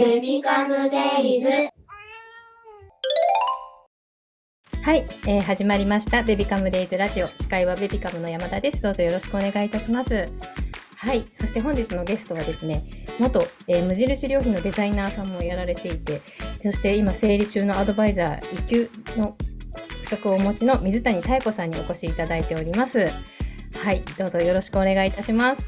ベビカムデイズ。はい、えー、始まりました。ベビカムデイズラジオ。司会はベビカムの山田です。どうぞよろしくお願いいたします。はいそして本日のゲストはですね元、えー、無印良品のデザイナーさんもやられていてそして今生理収納アドバイザー育休の資格をお持ちの水谷妙子さんにお越しいただいております。はいどうぞよろしくお願いいたします。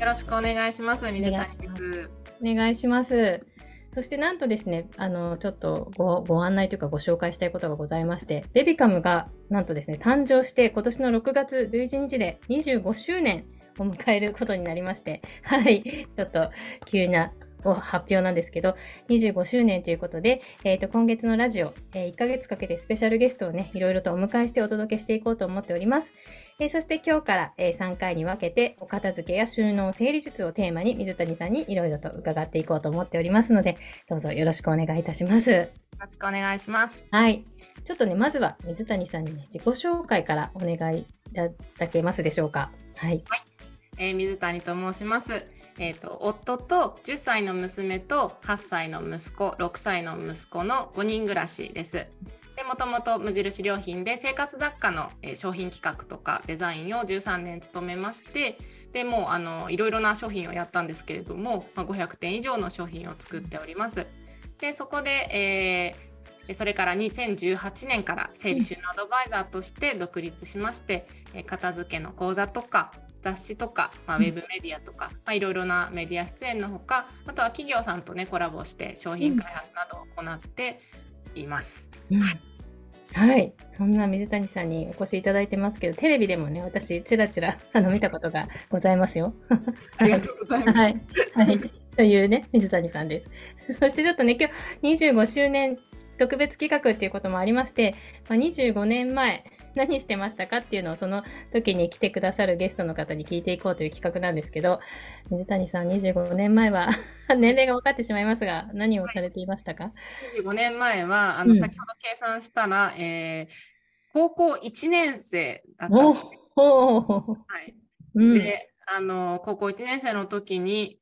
よろしくお願いします。水谷です。お願いします。そしてなんとですね、あの、ちょっとごご案内というかご紹介したいことがございまして、ベビカムがなんとですね、誕生して今年の6月11日で25周年を迎えることになりまして、はい、ちょっと急な発表なんですけど、25周年ということで、えー、と今月のラジオ、えー、1ヶ月かけてスペシャルゲストをね、いろいろとお迎えしてお届けしていこうと思っております。えー、そして今日から、えー、3回に分けて、お片付けや収納整理術をテーマに水谷さんにいろいろと伺っていこうと思っておりますので、どうぞよろしくお願いいたします。よろしくお願いします。はい。ちょっとね、まずは水谷さんにね、自己紹介からお願いいただけますでしょうか。はい。はい、えー、水谷と申します。えーと、夫と10歳の娘と8歳の息子6歳の息子の5人暮らしです。でもともと無印良品で生活雑貨の、えー、商品企画とかデザインを13年務めましてでもうあのいろいろな商品をやったんですけれども、まあ、500点以上の商品を作っております。でそこで、えー、それから2018年から整理収納アドバイザーとして独立しまして、うん、片付けの講座とか雑誌とか、まあ、ウェブメディアとか、まあ、いろいろなメディア出演のほかあとは企業さんとねコラボして商品開発などを行っています。うん、はいはい、そんな水谷さんにお越しいただいてますけど、テレビでもね、私、ちらちらあの見たことがございますよ。ありがとうございます。はい、はい、というね、水谷さんです。そしてちょっとね、今日25周年特別企画っていうこともありまして、まあ、25年前、何してましたかっていうのをその時に来てくださるゲストの方に聞いていこうという企画なんですけど、水谷さん25年前は 年齢が分かってしまいますが、何をされていましたか、はい、25年前は、あの、先ほど計算したら、えー、高校1年生だったんです。はい。うん、で、あの、高校1年生の時に、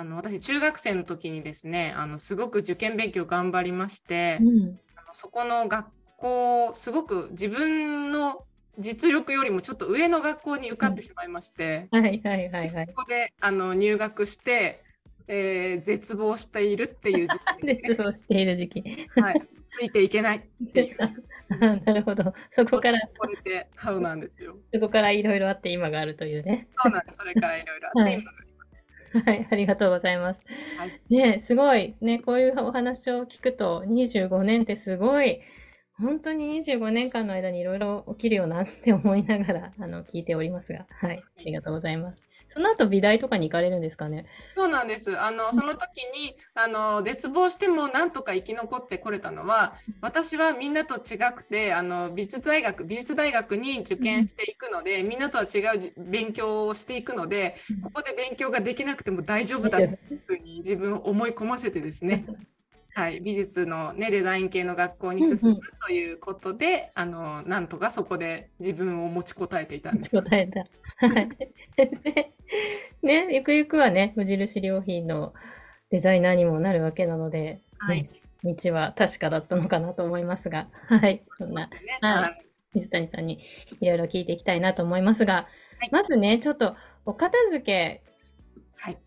あの私中学生の時にですねあのすごく受験勉強頑張りまして、うん、あのそこの学校すごく自分の実力よりもちょっと上の学校に受かってしまいまして、はいはいはいはい、そこであの入学して、えー、絶望しているっていう時期、ね、絶望している時期。はい。ついていけないっていう。なるほど。そこから。これで、そうなんですよ。そこからいろいろあって今があるというね。そうなんです。それからいろいろあって今があります。はい、ありがとうございます。はい、ねすごい、ね、こういうお話を聞くと、25年ってすごい、本当に25年間の間にいろいろ起きるよなって思いながら あの聞いておりますが、はい、ありがとうございます。その後美大とかに行かれるんですかね？そうなんです。あのその時にあの絶望してもなんとか生き残ってこれたのは、私はみんなと違くてあの美術大学美術大学に受験していくので、みんなとは違う勉強をしていくので、ここで勉強ができなくても大丈夫だというふうに自分を思い込ませてですね。はい、美術の、ね、デザイン系の学校に進むということで、うんうん、あのなんとかそこで自分を持ちこたえていたんです。答えた。はい。ね、ゆくゆくはね、無印良品のデザイナーにもなるわけなので、はい、ね、道は確かだったのかなと思いますが、はい、そんな、ね、はい、水谷さんにいろいろ聞いていきたいなと思いますが、はい、まずね、ちょっとお片付け、はい、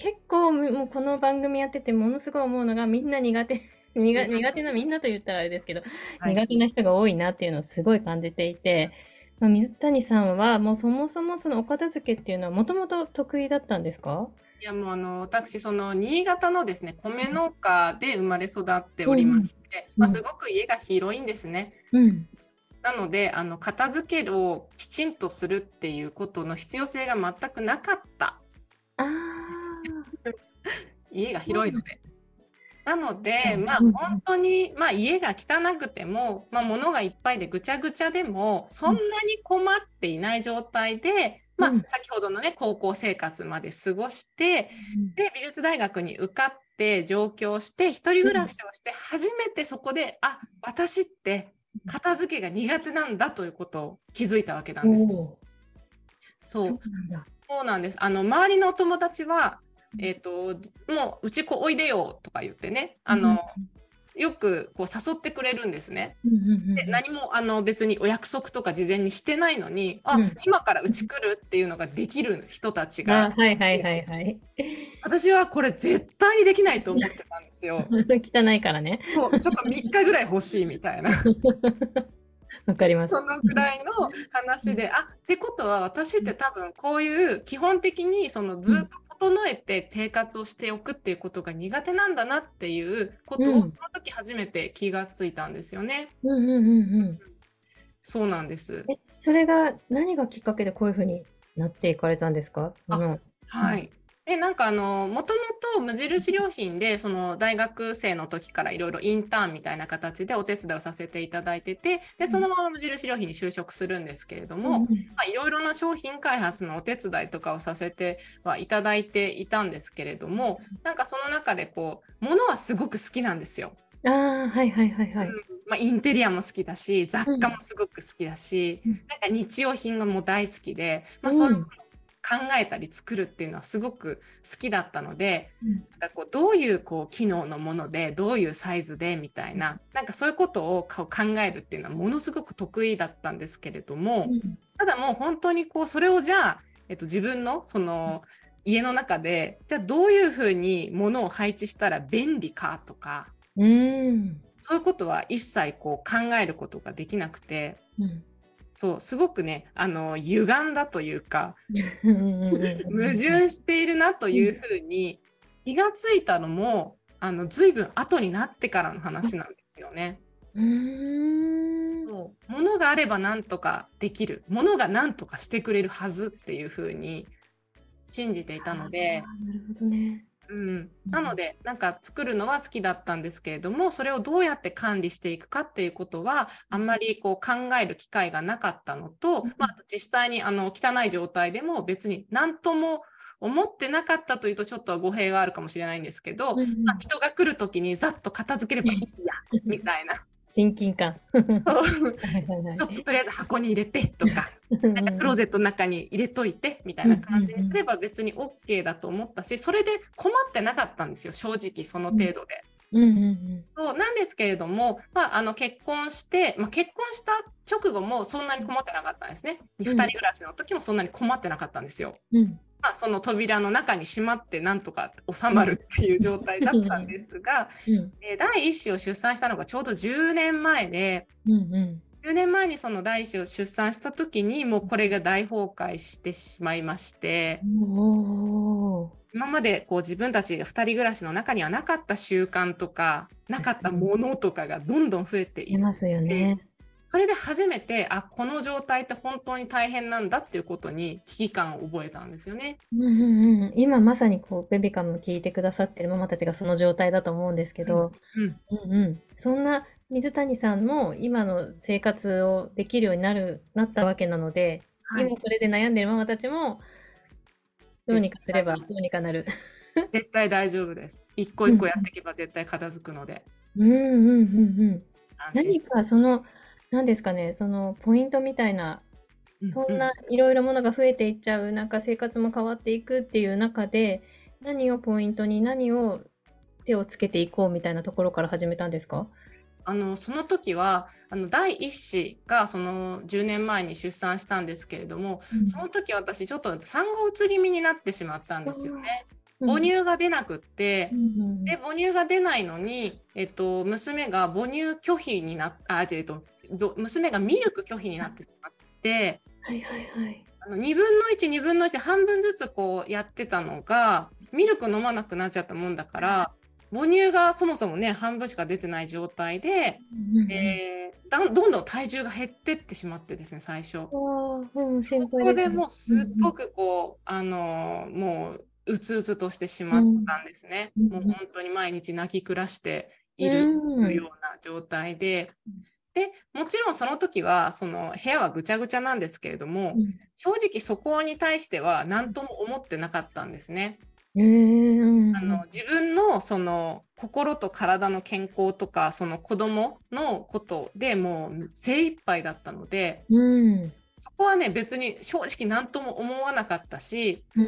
結構もうこの番組やっててものすごい思うのがみんな苦手。苦苦手なみんなと言ったらあれですけど、はい、苦手な人が多いなっていうのをすごい感じていて、まあ、水谷さんはもうそもそもそのお片付けっていうのはもともと得意だったんですか？いやもうあの私その新潟のですね米農家で生まれ育っておりまして、うん、まあ、すごく家が広いんですね。うん、なのであの片付けをきちんとするっていうことの必要性が全くなかった家が広いので。なので、まあ、本当に、まあ、家が汚くても、まあ、物がいっぱいでぐちゃぐちゃでもそんなに困っていない状態で、まあ、先ほどのね高校生活まで過ごして、で美術大学に受かって上京して一人暮らしをして初めてそこで、あ私って片付けが苦手なんだということを気づいたわけなんです。そうそうなんです。あの周りのお友達はえーと、もううちこおいでよとか言ってね。あの、よくこう誘ってくれるんですね。で何もあの別にお約束とか事前にしてないのに、あ、うん、今からうち来るっていうのができる人たちが、はいはいはいはい、私はこれ絶対にできないと思ってたんですよ。汚いからね。もうちょっと3日ぐらい欲しいみたいな。わかります。そのぐらいの話で、あってことは私って多分こういう基本的にそのずっと整えて生活をしておくっていうことが苦手なんだなっていうことを、その時初めて気がついたんですよね。うんうんうんうん。そうなんです。それが何がきっかけでこういうふうになっていかれたんですか？そのはい、でなんかあのもともと無印良品でその大学生の時からいろいろインターンみたいな形でお手伝いをさせていただいててでそのまま無印良品に就職するんですけれどもいろいろな商品開発のお手伝いとかをさせてはいただいていたんですけれどもなんかその中でこう物はすごく好きなんですよ。あはいはいはいはい。うん、まあ、インテリアも好きだし雑貨もすごく好きだし、うん、なんか日用品がもう大好きで、まあ、その考えたり作るっていうのはすごく好きだったので、うん、なんかこうどういうこう機能のものでどういうサイズでみたいななんかそういうことを考えるっていうのはものすごく得意だったんですけれども、うん、ただもう本当にこうそれをじゃあ、えっと、自分のその家の中でじゃあどういうふうにものを配置したら便利かとか、うん、そういうことは一切こう考えることができなくて。うんそうすごくねあの歪んだというか矛盾しているなというふうに気がついたのもあの随分後になってからの話なんですよね。そう物があれば何とかできる物が何とかしてくれるはずっていうふうに信じていたので。なるほどねうん、なのでなんか作るのは好きだったんですけれどもそれをどうやって管理していくかっていうことはあんまりこう考える機会がなかったのと、まあ、実際にあの汚い状態でも別に何とも思ってなかったというとちょっと語弊があるかもしれないんですけど、まあ、人が来る時にざっと片付ければいいやみたいな親近感 ちょっととりあえず箱に入れてとかなんかクローゼットの中に入れといてみたいな感じにすれば別に OK だと思ったしそれで困ってなかったんですよ正直その程度で。うんうんうん、そうなんですけれども、まあ、あの結婚して、まあ、結婚した直後もそんなに困ってなかったんですね、うん、2人暮らしの時もそんなに困ってなかったんですよ。うんまあ、その扉の中にしまってなんとか収まるっていう状態だったんですが、うん、えー、第1子を出産したのがちょうど10年前で、うんうん。10年前にその第1子を出産した時にもうこれが大崩壊してしまいまして今までこう自分たちが2人暮らしの中にはなかった習慣とかなかったものとかがどんどん増えていますよね。それで初めてあこの状態って本当に大変なんだっていうことに危機感を覚えたんですよね。うんうんうん、今まさにこうベビカム聞いてくださってるママたちがその状態だと思うんですけど、うん、うんうん、そんな水谷さんも今の生活をできるようになるなったわけなので、はい、今それで悩んでるママたちもどうにかすればどうにかなる。絶対大丈夫です。一個一個やっていけば絶対片付くので。うんうんうんうん。何かその何ですかね、そのポイントみたいな、そんないろいろものが増えていっちゃう、なんか生活も変わっていくっていう中で、何をポイントに何を手をつけていこうみたいなところから始めたんですか？あのその時はあの第1子がその10年前に出産したんですけれども、うん、その時私ちょっと産後うつ気味になってしまったんですよね。母乳が出なくって、うん、で母乳が出ないのに、えっと、娘が母乳拒否になっあ、えっと、娘がミルク拒否になってしまって、はいはいはい、あの2分の12分の1半分ずつこうやってたのがミルク飲まなくなっちゃったもんだから母乳がそもそもね半分しか出てない状態で、うん、えー、だどんどん体重が減ってってしまってですね最初。うん、そこでもうすっごくこう、あのもううつうつとしてしまったんですね。うん、もう本当に毎日泣き暮らしているような状態で、でもちろんその時はその部屋はぐちゃぐちゃなんですけれども、うん、正直そこに対しては何とも思ってなかったんですね。えー、あの自分のその心と体の健康とかその子供のことでもう精一杯だったので、うん、そこはね別に正直何とも思わなかったし、うん、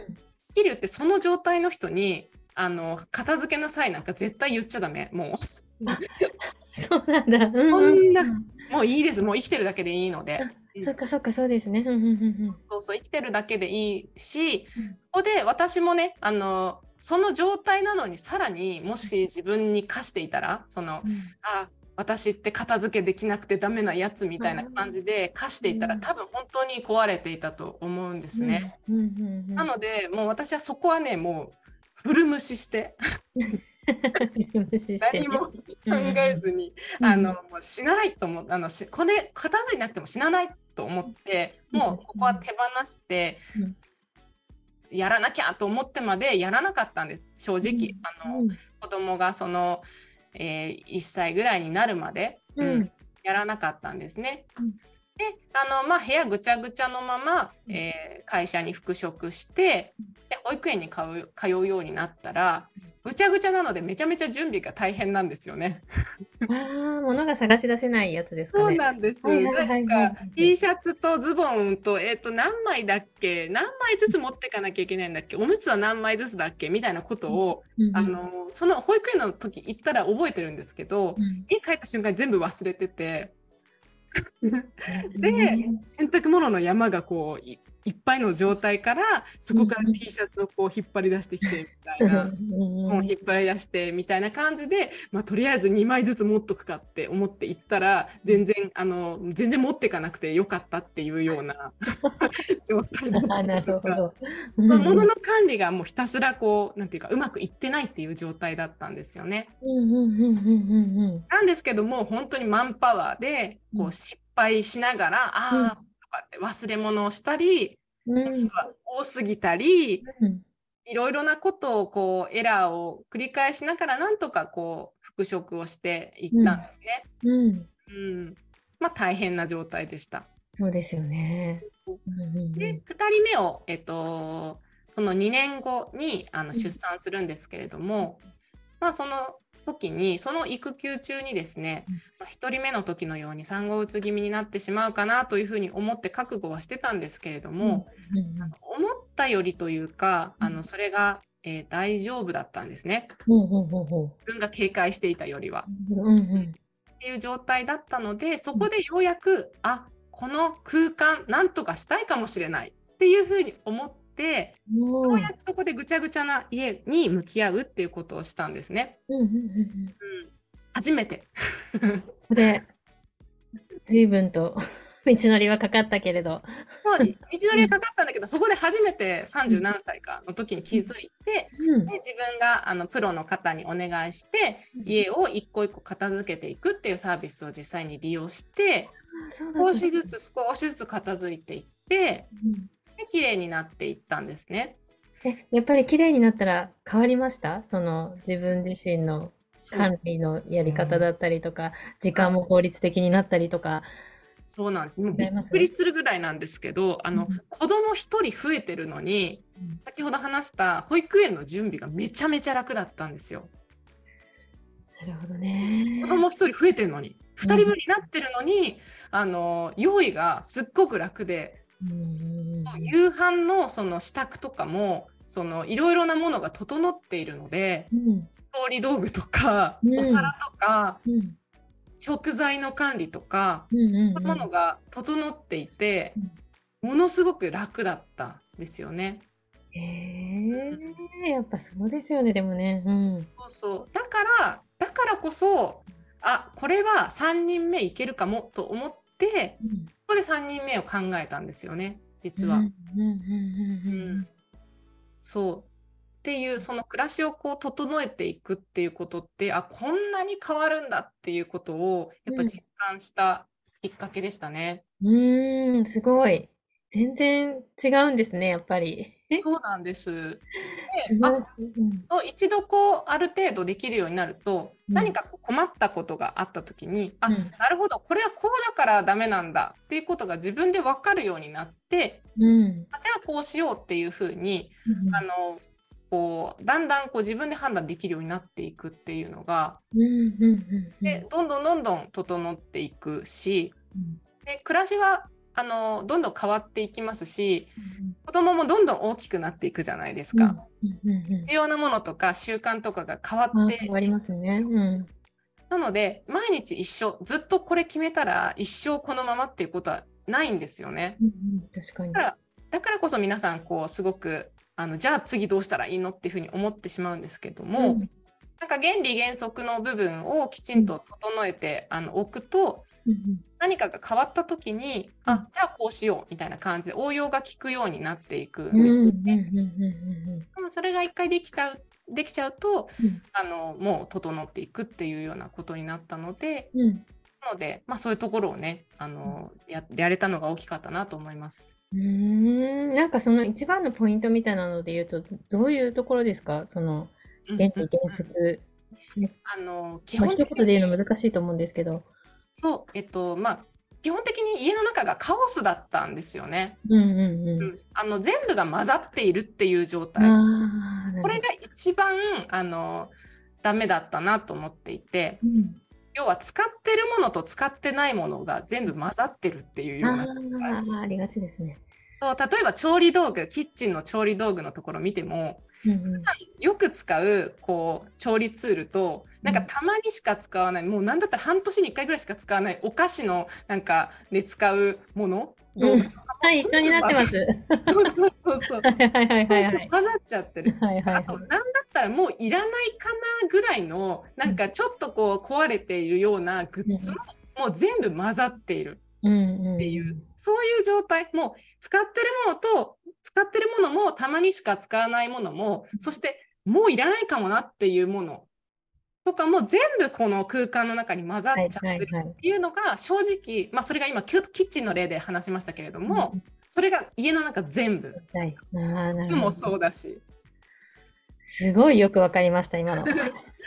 っきり言ってその状態の人にあの片付けなさいなんか絶対言っちゃダメもう そうなんだ。うんこうん。んなもういいです。もう生きてるだけでいいので。うん。そっかそっかそうですね。うんうんうんそうそう生きてるだけでいいし、うん。ここで私もねあのその状態なのにさらにもし自分に課していたらそのうん。あ私って片付けできなくてダメなやつみたいな感じで課していたらうん。多分本当に壊れていたと思うんですね。うんうんうんうん。なのでもう私はそこはねもう古無視して無視して。ね 何も考えずに、うん。あのもう死なないと思ってあのしこれ片付いなくても死なないと思ってもうここは手放して、うん。やらなきゃと思ってまでやらなかったんです。正直、あのうん。子供がその、えー1歳ぐらいになるまで、うん。うんやらなかったんですね。うんであの、まあ、部屋ぐちゃぐちゃのまま、うん。えー会社に復職してで保育園に通う通うようになったらぐちゃぐちゃなのでめちゃめちゃ準備が大変なんですよね。ああ、物が探し出せないやつですかね。そうなんです。なんか T シャツとズボンとえっ、と何枚だっけ？何枚ずつ持ってかなきゃいけないんだっけ？おむつは何枚ずつだっけ？みたいなことを、うんうん。あのその保育園の時行ったら覚えてるんですけど、うん。家帰った瞬間に全部忘れててで洗濯物の山がこういいっぱいの状態からそこからうん T シャツをこう引っ張り出してきてみたいな。スポン引っ張り出してみたいな感じで、まあ、とりあえず2枚ずつ持っとくかって思って行ったら全然あの全然持っていかなくてよかったっていうような 状態だったあなるほど。まあ物の管理がもうひたすらこうなんていうかうまくいってないっていう状態だったんですよね。なんですけども本当にマンパワーでこう失敗しながら、ああとかって忘れ物をしたり、うん。多すぎたりうん。いろいろなことをこうエラーを繰り返しながらなんとかこう復職をしていったんですね。うん。うん。まあ大変な状態でした。そうですよね。で2人目を、えっと、その2年後にあのん。出産するんですけれども、まあその時にその育休中にですね、うん。まあ、1人目の時のように産後うつ気味になってしまうかなというふうに思って覚悟はしてたんですけれども、思ったよりというかあうん。のそれが、えー大丈夫だったんですね。自分が警戒していたよりは。う。うんうん。っていう状態だったのでそこでようやく、あこの空間なんとかしたいかもしれないっていうふうに思ってもうようやくそこでぐちゃぐちゃな家に向き合うっていうことをしたんですね。うんうんうんうんうん、初めて。で随分と道のりはかかったけれど。そう道のりがかかったんだけど、そこで初めて30何歳かの時に気づいて、うん。で自分があのプロの方にお願いして家を一個一個片付けていくっていうサービスを実際に利用して少しずつ少しずつ片付いていって綺麗になっていったんですね。えやっぱり綺麗になったら変わりました？その自分自身の管理のやり方だったりとか、時間も効率的になったりとか。そうなんです。もうびっくりするぐらいなんですけど、あのうん子供一人増えてるのに、先ほど話した保育園の準備がめちゃめちゃ楽だったんですよ。なるほどね。子供一人増えてるのに、二人分になってるのに、あの用意がすっごく楽で、うん夕飯のその支度とかも、そのいろいろなものが整っているので、うん。調理道具とか、うん。お皿とか、うん。食材の管理とか、そういうものが整っていて、ものすごく楽だったんですよね。へえやっぱそうですよねでもね。うん。そうそう。だからだからこそあこれは3人目いけるかもと思ってうんここで3人目を考えたんですよね実は。そうっていうその暮らしをこう整えていくっていうことってあこんなに変わるんだっていうことをやっぱ実感したきっかけでしたね。うーん、すごい。全然違うんですね、やっぱり。そうなんです。素であと一度こうある程度できるようになると、うん。何か困ったことがあった時にあ、うん。なるほどこれはこうだからダメなんだっていうことが自分で分かるようになってうん。あじゃあこうしようっていうふうにうんあのこうだんだんこう自分で判断できるようになっていくっていうのがうんうんうん。でどんどんどんどん整っていくしうん。で暮らしはあのどんどん変わっていきますし子供もどんどん大きくなっていくじゃないですか。うんうんうん必要なものとか習慣とかが変わあって変わりますね。うん。なので毎日一緒ずっとこれ決めたら一生このままっていうことはないんですよね。うんうん確かにだ。からだからこそ皆さんこうすごくあのじゃあ次どうしたらいいのっていうふうに思ってしまうんですけども、うんなんか原理原則の部分をきちんと整えて、あの置くとうん何かが変わった時に、うんあ。じゃあこうしようみたいな感じで応用が効くようになっていくんですよね。でもそれが一回できたできちゃうとうん。あのもう整っていくっていうようなことになったのでうん。うんなので、まあ、そういうところをねあのややれたのが大きかったなと思います。うーん。なんかその一番のポイントみたいなので言うとどういうところですか？その原理原則。あの基まあ、本的一言で言うにの難しいと思うんですけど。そうえっとまあ基本的に家の中がカオスだったんですよね。うんうんうん。うんあの全部が混ざっているっていう状態。これが一番あのダメだったなと思っていてうん要は使ってるものと使ってないものが全部混ざってるっていうようなああ、ありがちですね。そう例えば調理道具キッチンの調理道具のところ見てもうんうんよく使うこう調理ツールとなんかたまにしか使わない、もうなんだったら半年に1回ぐらいしか使わないお菓子のなんかで使うもの、道具はい、一緒になってます。そうそうそうそうはいはいはいはいはい。混ざっちゃってる。はいはいはいあと、なんだったらもういらないかなぐらいの、なんかちょっとこう壊れているようなグッズも、もう全部混ざっているうんうん。っていう、そういう状態。もう使ってるものと、使ってるものもたまにしか使わないものも、そしてもういらないかもなっていうものとかも全部この空間の中に混ざっちゃってるっていうのが正直、まあそれが今キッチンの例で話しましたけれども、それが家の中全部。はい。もそうだし。すごいよくわかりました、今の。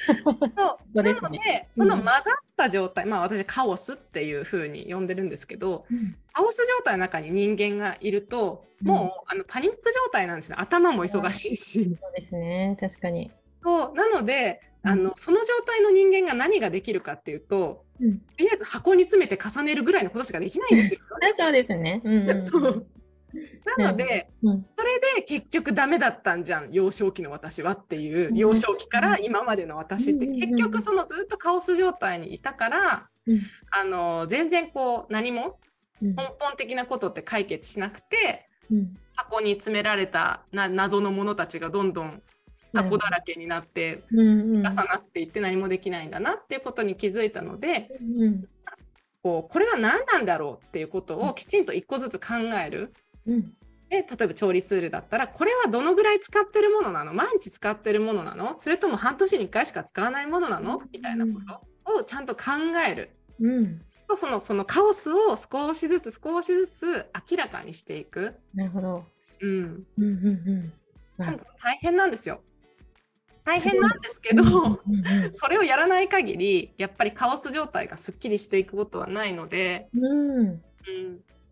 そう。なので、その混ざった状態、まあ私カオスっていう風に呼んでるんですけど、カオス状態の中に人間がいると、もうあのパニック状態なんですね。頭も忙しいし。そうですね、確かに。そう。なので、うん。あのその状態の人間が何ができるかっていうと、うん。とりあえず箱に詰めて重ねるぐらいのことしかできないんですよ。そうですね。うんうん、そうなので、うん。それで結局ダメだったんじゃん幼少期の私はっていううん。幼少期から今までの私って。うん。結局そのずっとカオス状態にいたからうん。あの全然こう何もうん。根本的なことって解決しなくてうん。箱に詰められたな謎のものたちがどんどん箱だらけになって重なっていって何もできないんだなっていうことに気づいたのでうん。こうこれは何なんだろうっていうことをきちんと一個ずつ考える。うん。で例えば調理ツールだったらこれはどのぐらい使ってるものなの？毎日使ってるものなの？それとも半年に1回しか使わないものなの？みたいなことをちゃんと考える。うん。とそのそのカオスを少しずつ少しずつ明らかにしていく、なるほど。うん、うんうんうん。大変なんですよ。大変なんですけど、それをやらない限りやっぱりカオス状態がすっきりしていくことはないので、うん。うん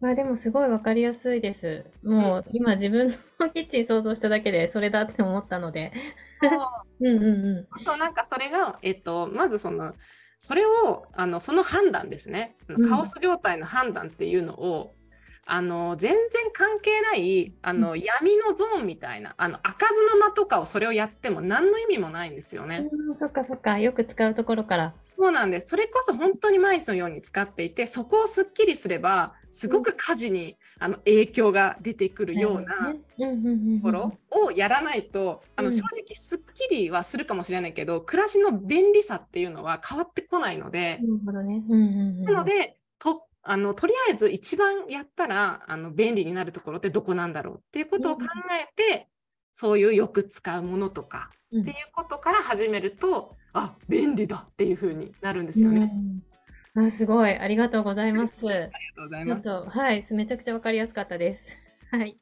あでもすごいわかりやすいです。もう今自分のキッチン想像しただけでそれだって思ったので。そううんうんうあとなんかそれが、えっと、まずそのそれをあのその判断ですねうんカオス状態の判断っていうのを、あの全然関係ないあの、闇のゾーンみたいなあの開かずの間とかをそれをやっても何の意味もないんですよね。ん。うんそっかそっか。よく使うところから。そうなんですそれこそ本当に毎日のように使っていてそこをすっきりすればすごく家事に、あの影響が出てくるような。ところをやらないと、あのうん。正直すっきりはするかもしれないけど、暮らしの便利さっていうのは変わってこないので、なのでとあのとりあえず一番やったらあの便利になるところってどこなんだろうっていうことを考えて、そういうよく使うものとかうん。っていうことから始めると、あ便利だっていう風になるんですよね。うんあ、すごい。ありがとうございます。ありがとうございます。ちょっと、はい、めちゃくちゃわかりやすかったです。はい。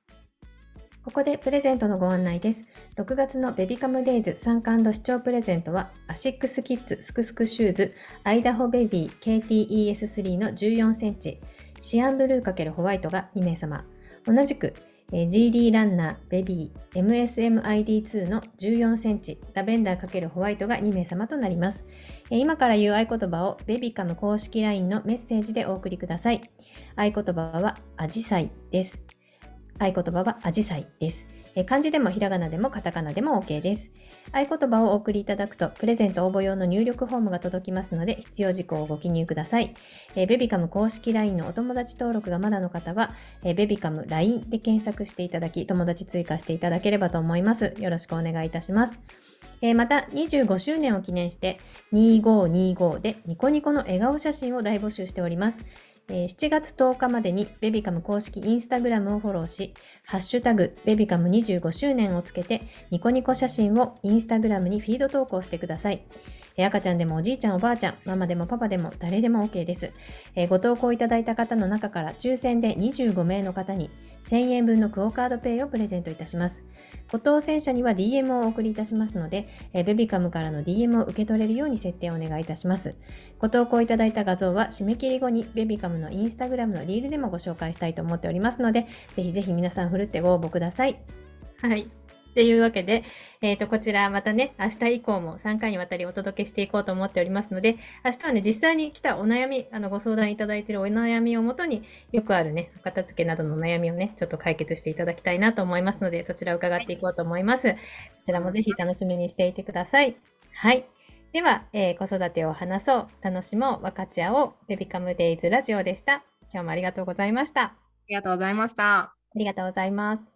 ここでプレゼントのご案内です。6月のベビカムデイズ参加視聴プレゼントは、アシックスキッズスクスクシューズアイダホベビー KTES3 の14センチ、シアンブルー×ホワイトが2名様。同じく、えー GD ランナーベビー MSMID2 の14センチ、ラベンダー×ホワイトが2名様となります。今から言う合言葉をベビカム公式 LINE のメッセージでお送りください。合言葉はアジサイです。合言葉はアジサイです。漢字でもひらがなでもカタカナでも OK です。合言葉をお送りいただくと、プレゼント応募用の入力フォームが届きますので、必要事項をご記入ください。えベビカム公式 LINE のお友達登録がまだの方は、えベビカム LINE で検索していただき、友達追加していただければと思います。よろしくお願いいたします。えーまた、25周年を記念して、2525でニコニコの笑顔写真を大募集しております。えー7月10日までにベビカム公式インスタグラムをフォローし、ハッシュタグベビカム25周年をつけて、ニコニコ写真をインスタグラムにフィード投稿してください。赤ちゃんでもおじいちゃんおばあちゃん、ママでもパパでも誰でも OK です。えーご投稿いただいた方の中から抽選で25名の方に1000円分のクオカードペイをプレゼントいたします。ご当選者には DM をお送りいたしますので、えベビカムからの DM を受け取れるように設定をお願いいたします。ご投稿いただいた画像は締め切り後にベビカムのインスタグラムのリールでもご紹介したいと思っておりますので、ぜひぜひ皆さんふるってご応募ください。はい。っていうわけで、えっ、と、こちらまたね、明日以降も3回にわたりお届けしていこうと思っておりますので、明日はね、実際に来たお悩み、あの、ご相談いただいているお悩みをもとに、よくあるね、お片付けなどの悩みをね、ちょっと解決していただきたいなと思いますので、そちらを伺っていこうと思います。こちらもぜひ楽しみにしていてください。はい。では、えー子育てを話そう、楽しもう、分かち合おう、ベビカムデイズラジオでした。今日もありがとうございました。あありがとうございました。りがとうございます。